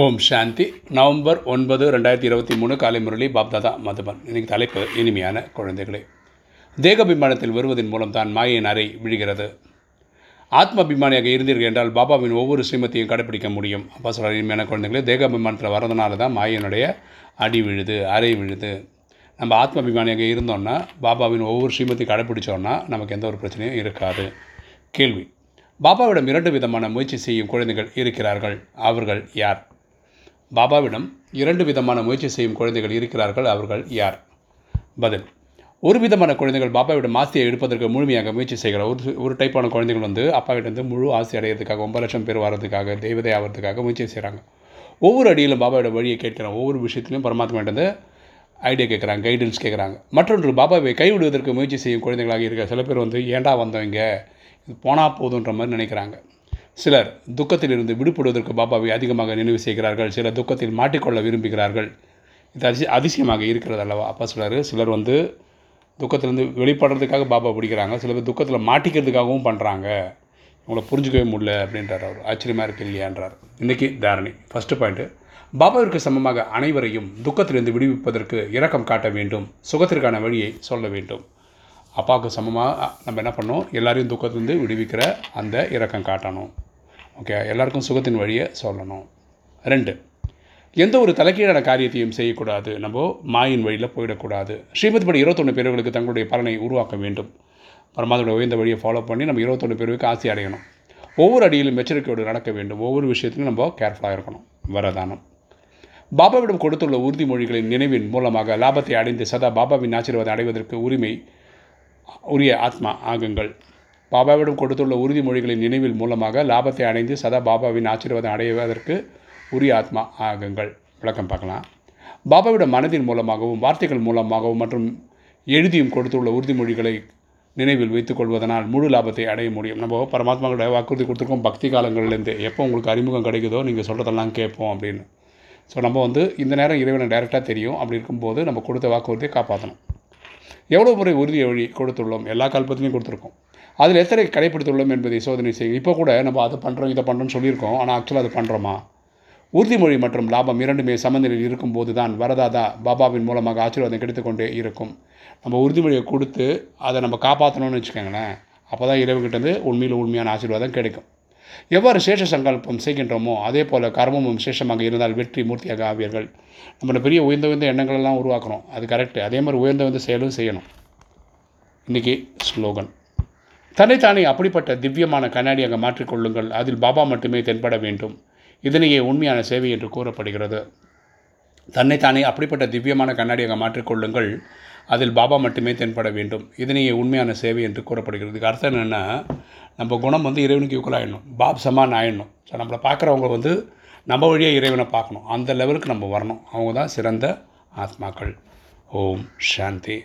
ஓம் சாந்தி. November ஒன்பது ரெண்டாயிரத்தி இருபத்தி மூணு காலை முரளி பாப்தாதா மதுபன். இன்னைக்கு தலைப்பு இனிமையான குழந்தைகளே. தேகபிமானத்தில் வருவதன் மூலம் தான் மாயின் அறை விழுகிறது. ஆத்மாபிமானியாக இருந்தீர்கள் என்றால் பாபாவின் ஒவ்வொரு ஸ்ரீமத்தையும் கடைப்பிடிக்க முடியும். அப்பா சொல்கிற இனிமையான குழந்தைகளே தேகாபிமானத்தில் வரதுனால தான் மாயினுடைய அடி விழுது அறை விழுது. நம்ம ஆத்மாபிமானியாக இருந்தோம்னா பாபாவின் ஒவ்வொரு ஸ்ரீமத்தையும் கடைப்பிடிச்சோன்னா நமக்கு எந்த ஒரு பிரச்சனையும் இருக்காது. கேள்வி பாபாவிடம் இரண்டு விதமான முயற்சி செய்யும் குழந்தைகள் இருக்கிறார்கள். அவர்கள் யார்? பாபாவிடம் இரண்டு விதமான முயற்சி செய்யும் குழந்தைகள் இருக்கிறார்கள். அவர்கள் யார்? பதில். ஒரு விதமான குழந்தைகள் பாப்பாவிடம் ஆசையை எடுப்பதற்கு முழுமையாக முயற்சி செய்கிற ஒரு ஒரு டைப்பான குழந்தைகள் வந்து அப்பாவிடந்து முழு ஆசை அடையிறதுக்காக ஒன்பது லட்சம் பேர் வர்றதுக்காக தெய்வதை ஆகிறதுக்காக முயற்சி செய்கிறாங்க ஒவ்வொரு அடியிலும் பாபாவோட வழியை கேட்குறாங்க. ஒவ்வொரு விஷயத்திலையும் பரமாத்மாட்டது ஐடியா கேட்குறாங்க கைடன்ஸ் கேட்குறாங்க. மற்றொன்று பாபாவை கைவிடுவதற்கு முயற்சி செய்யும் குழந்தைகளாக இருக்க சில பேர் வந்து ஏண்டா வந்தவங்க? இது போனால் போதுன்ற மாதிரி நினைக்கிறாங்க. சிலர் துக்கத்திலிருந்து விடுபடுவதற்கு பாபாவை அதிகமாக நினைவு செய்கிறார்கள் சிலர் துக்கத்தில் மாட்டிக்கொள்ள விரும்புகிறார்கள். இது அதிசய அதிசயமாக இருக்கிறது அல்லவா? அப்போ சிலர் சிலர் வந்து துக்கத்திலேருந்து வெளிப்படுறதுக்காக பாபா பிடிக்கிறாங்க சில பேர் துக்கத்தில் மாட்டிக்கிறதுக்காகவும் பண்ணுறாங்க இவங்களை புரிஞ்சுக்கவே முடியல அப்படின்றார் அவர். ஆச்சரியமாக இருக்கு இல்லையான்றார். இன்றைக்கி தாரணி ஃபஸ்ட்டு பாயிண்ட்டு பாபாவிற்கு சமமாக அனைவரையும் துக்கத்திலிருந்து விடுவிப்பதற்கு இரக்கம் காட்ட வேண்டும் சுகத்திற்கான வழியை சொல்ல வேண்டும். அப்பாவுக்கு சமமாக நம்ம என்ன பண்ணோம் எல்லாரையும் துக்கத்துலேருந்து விடுவிக்கிற அந்த இறக்கம் காட்டணும். ஓகே எல்லாருக்கும் சுகத்தின் வழியை சொல்லணும். ரெண்டு எந்த ஒரு தலைக்கீழான காரியத்தையும் செய்யக்கூடாது. நம்ம மாயின் வழியில் போயிடக்கூடாது. ஸ்ரீமதி படி இருபத்தொன்று பேர்களுக்கு தங்களுடைய பலனை உருவாக்க வேண்டும். பரமாதோட உயர்ந்த வழியை ஃபாலோ பண்ணி நம்ம இருபத்தொன்று பேருக்கு ஆசை அடையணும். ஒவ்வொரு அடியிலும் எச்சரிக்கையோடு நடக்க வேண்டும். ஒவ்வொரு விஷயத்திலும் நம்ம கேர்ஃபுல்லாக இருக்கணும். வரதானம். பாபாவிடம் கொடுத்துள்ள உறுதிமொழிகளின் நினைவின் மூலமாக லாபத்தை அடைந்து சதா பாபாவின் ஆசீர்வாதம் அடைவதற்கு உரிமை உரிய ஆத்மா ஆகுங்கள். பாபாவிடம் கொடுத்துள்ள உறுதிமொழிகளின் நினைவில் மூலமாக லாபத்தை அடைந்து சதா பாபாவின் ஆசீர்வாதம் அடைவதற்கு உரிய ஆத்மா ஆகுங்கள். விளக்கம் பார்க்கலாம். பாபாவிடம் மனதின் மூலமாகவும் வார்த்தைகள் மூலமாகவும் மற்றும் எழுதியும் கொடுத்துள்ள உறுதிமொழிகளை நினைவில் வைத்துக் கொள்வதனால் முழு லாபத்தை அடைய முடியும். நம்ம பரமாத்மாவோட வாக்குறுதி கொடுத்துருக்கோம். பக்தி காலங்கள்லேருந்து எப்போ உங்களுக்கு அறிமுகம் கிடைக்குதோ நீங்கள் சொல்கிறதெல்லாம் கேட்போம் அப்படின்னு. ஸோ நம்ம வந்து இந்த நேரம் இறைவனை டைரெக்டாக தெரியும். அப்படி இருக்கும்போது நம்ம கொடுத்த வாக்குறுதியை காப்பாற்றணும் எவ்வளோ முறை உறுதி வழி கொடுத்துள்ளோம்? எல்லா கல்பத்திலையும் கொடுத்துருக்கோம். அதில் எத்தனை கடைப்பிடித்துள்ளோம் என்பதை சோதனை செய்யும் இப்போ கூட நம்ம அதை பண்ணுறோம் இதை பண்ணுறோம்னு சொல்லியிருக்கோம். ஆனால் ஆக்சுவலாக அது பண்ணுறோமா உறுதிமொழி மற்றும் லாபம் இரண்டுமே சமநிலையில் இருக்கும்போது தான் வரதாதா பாபாவின் மூலமாக ஆசீர்வாதம் கிடைத்துக்கொண்டே இருக்கும். நம்ம உறுதிமொழியை கொடுத்து அதை நம்ம காப்பாற்றணும்னு வச்சுக்கோங்களேன் அப்போ தான் இறைவன்கிட்டேருந்து உண்மையில் உண்மையான ஆசீர்வாதம் கிடைக்கும். எவ்வாறு சேஷ சங்கல்பம் செய்கின்றோமோ அதே போல் கர்மமும் சேஷமாக இருந்தால் வெற்றி மூர்த்தியாக ஆவீர்கள். நம்ம பெரிய உயர்ந்த உயர்ந்த எண்ணங்களெல்லாம் உருவாக்கணும் அது கரெக்டு அதே மாதிரி உயர்ந்த உயர்ந்த செயலும் செய்யணும். இன்றைக்கி ஸ்லோகன் தன்னைத்தானே அப்படிப்பட்ட திவ்யமான கண்ணாடியாக மாற்றிக்கொள்ளுங்கள் அதில் பாபா மட்டுமே தென்பட வேண்டும். இதனையே உண்மையான சேவை என்று கூறப்படுகிறது. தன்னைத்தானே அப்படிப்பட்ட திவ்யமான கண்ணாடியாக மாற்றிக்கொள்ளுங்கள். அதில் பாபா மட்டுமே தென்பட வேண்டும். இதனையே உண்மையான சேவை என்று கூறப்படுகிறது. இதுக்கு அர்த்தம் என்னென்னா நம்ம குணம் வந்து இறைவனுக்கு ஈக்குவல் பாப் சமான் ஆயிடணும். ஸோ நம்மளை பார்க்குறவங்க வந்து நம்ம வழியாக இறைவனை பார்க்கணும். அந்த லெவலுக்கு நம்ம வரணும். அவங்க தான் சிறந்த ஆத்மாக்கள். ஓம் சாந்தி.